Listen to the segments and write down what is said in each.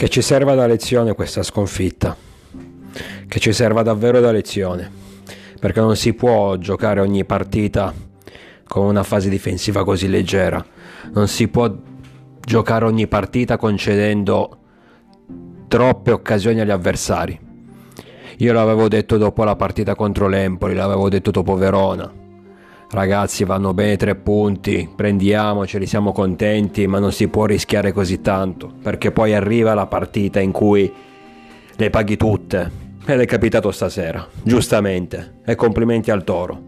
Che ci serva da lezione questa sconfitta, che ci serva davvero da lezione, perché non si può giocare ogni partita con una fase difensiva così leggera, non si può giocare ogni partita concedendo troppe occasioni agli avversari. Io l'avevo detto dopo la partita contro l'Empoli, l'avevo detto dopo Verona, ragazzi vanno bene tre punti, prendiamoceli, siamo contenti, ma non si può rischiare così tanto, perché poi arriva la partita in cui le paghi tutte. Ed è capitato stasera, giustamente, e complimenti al Toro.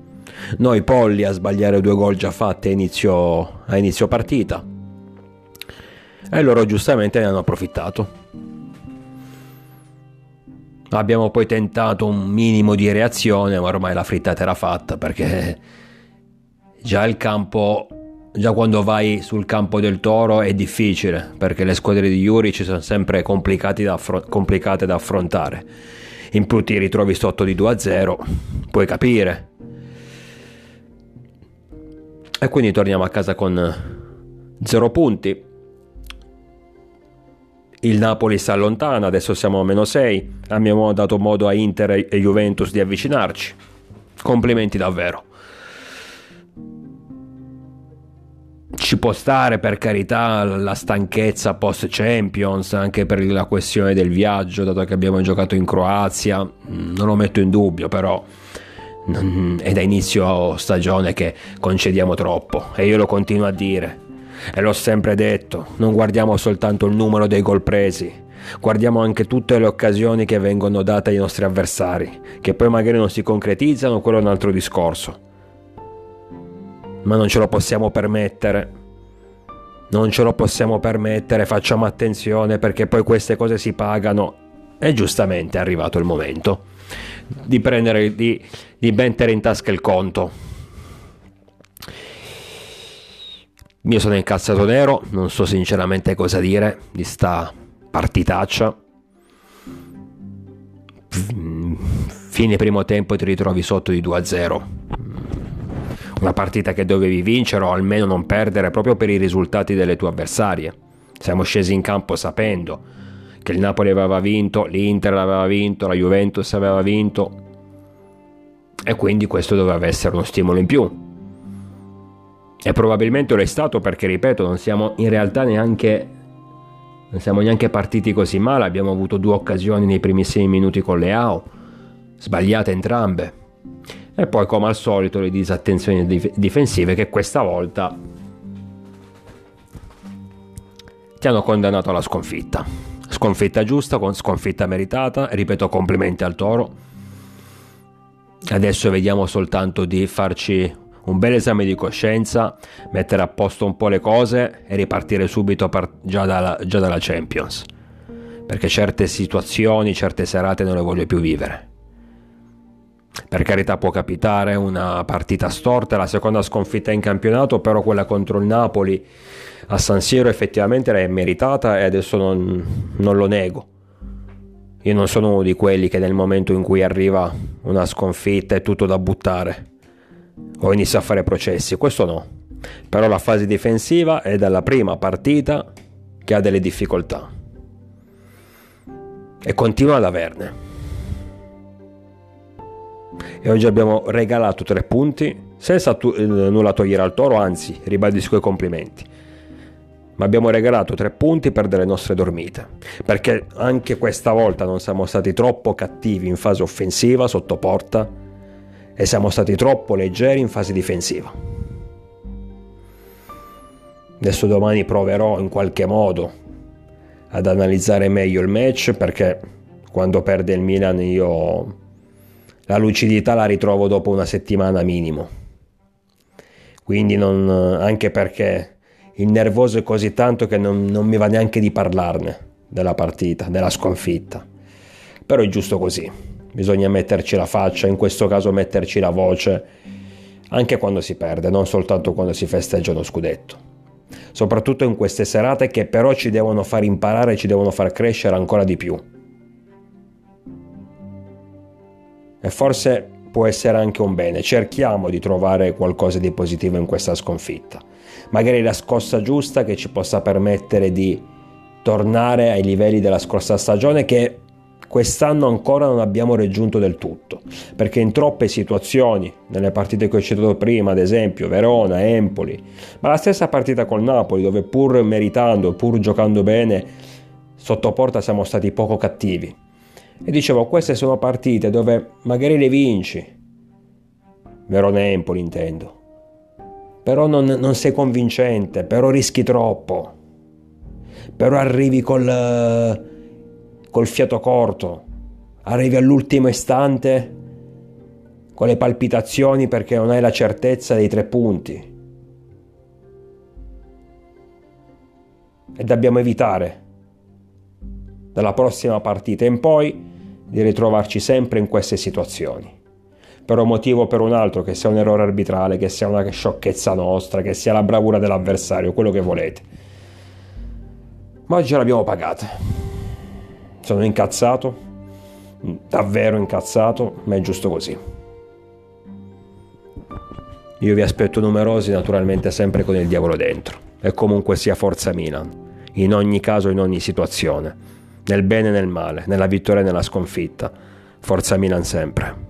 Noi polli a sbagliare due gol già fatti a inizio, a inizio partita. E loro giustamente ne hanno approfittato. Abbiamo poi tentato un minimo di reazione, ma ormai la frittata era fatta perché già il campo, già quando vai sul campo del Toro è difficile perché le squadre di Juric sono sempre da affron- complicate da affrontare. In più ti ritrovi sotto di 2-0, puoi capire. E quindi torniamo a casa con 0 punti. Il Napoli si allontana, adesso siamo a meno 6. Abbiamo dato modo a Inter e Juventus di avvicinarci. Complimenti davvero. Ci può stare per carità la stanchezza post Champions anche per la questione del viaggio dato che abbiamo giocato in Croazia mm, non lo metto in dubbio però è da inizio stagione che concediamo troppo e io lo continuo a dire. E l'ho sempre detto non guardiamo soltanto il numero dei gol presi guardiamo anche tutte le occasioni che vengono date ai nostri avversari che poi magari non si concretizzano quello è un altro discorso ma non ce lo possiamo permettere. Non ce lo possiamo permettere, facciamo attenzione perché poi queste cose si pagano e giustamente è arrivato il momento di prendere di, di mettere in tasca il conto. Io sono incazzato nero, non so sinceramente cosa dire di sta partitaccia. Fine primo tempo ti ritrovi sotto di 2-0 una partita che dovevi vincere o almeno non perdere proprio per i risultati delle tue avversarie. Siamo scesi in campo sapendo che il Napoli aveva vinto, l'Inter aveva vinto, la Juventus aveva vinto e quindi questo doveva essere uno stimolo in più. E probabilmente lo è stato perché, ripeto, non siamo in realtà neanche, non siamo neanche partiti così male, abbiamo avuto due occasioni nei primissimi minuti con le AO, sbagliate entrambe e poi come al solito le disattenzioni dif- difensive che questa volta ti hanno condannato alla sconfitta. Sconfitta giusta, sconfitta meritata, ripeto complimenti al Toro. Adesso vediamo soltanto di farci un bel esame di coscienza, mettere a posto un po' le cose e ripartire subito par- già, dalla, già dalla Champions. Perché certe situazioni, certe serate non le voglio più vivere. Per carità può capitare una partita storta, la seconda sconfitta in campionato, però quella contro il Napoli a San Siro effettivamente è meritata e adesso non, non lo nego. Io non sono uno di quelli che nel momento in cui arriva una sconfitta è tutto da buttare o inizia a fare processi, questo no. Però la fase difensiva è dalla prima partita che ha delle difficoltà e continua ad averne e oggi abbiamo regalato tre punti senza tu- eh, nulla togliere al toro, anzi ribadisco i complimenti. Ma abbiamo regalato tre punti per delle nostre dormite, perché anche questa volta non siamo stati troppo cattivi in fase offensiva sotto porta e siamo stati troppo leggeri in fase difensiva. Adesso domani proverò in qualche modo ad analizzare meglio il match perché quando perde il Milan io la lucidità la ritrovo dopo una settimana minimo. Quindi non, anche perché il nervoso è così tanto che non, non mi va neanche di parlarne della partita, della sconfitta. Però è giusto così, bisogna metterci la faccia, in questo caso metterci la voce, anche quando si perde, non soltanto quando si festeggia lo scudetto. Soprattutto in queste serate che però ci devono far imparare, ci devono far crescere ancora di più. E forse può essere anche un bene. Cerchiamo di trovare qualcosa di positivo in questa sconfitta. Magari la scossa giusta che ci possa permettere di tornare ai livelli della scorsa stagione che quest'anno ancora non abbiamo raggiunto del tutto, perché in troppe situazioni, nelle partite che ho citato prima, ad esempio Verona, Empoli, ma la stessa partita col Napoli, dove pur meritando, pur giocando bene, sotto porta siamo stati poco cattivi. E dicevo, queste sono partite dove magari le vinci, Verona Empoli intendo, però non, non sei convincente, però rischi troppo. Però arrivi col, col fiato corto, arrivi all'ultimo istante con le palpitazioni perché non hai la certezza dei tre punti. E dobbiamo evitare dalla prossima partita. In poi di ritrovarci sempre in queste situazioni. Per un motivo o per un altro, che sia un errore arbitrale, che sia una sciocchezza nostra, che sia la bravura dell'avversario, quello che volete ma oggi l'abbiamo pagata. Sono incazzato, davvero incazzato, ma è giusto così. Io vi aspetto numerosi, naturalmente sempre con il diavolo dentro. E comunque sia forza Milan, in ogni caso, in ogni situazione, nel bene e nel male, nella vittoria e nella sconfitta. Forza Milan sempre.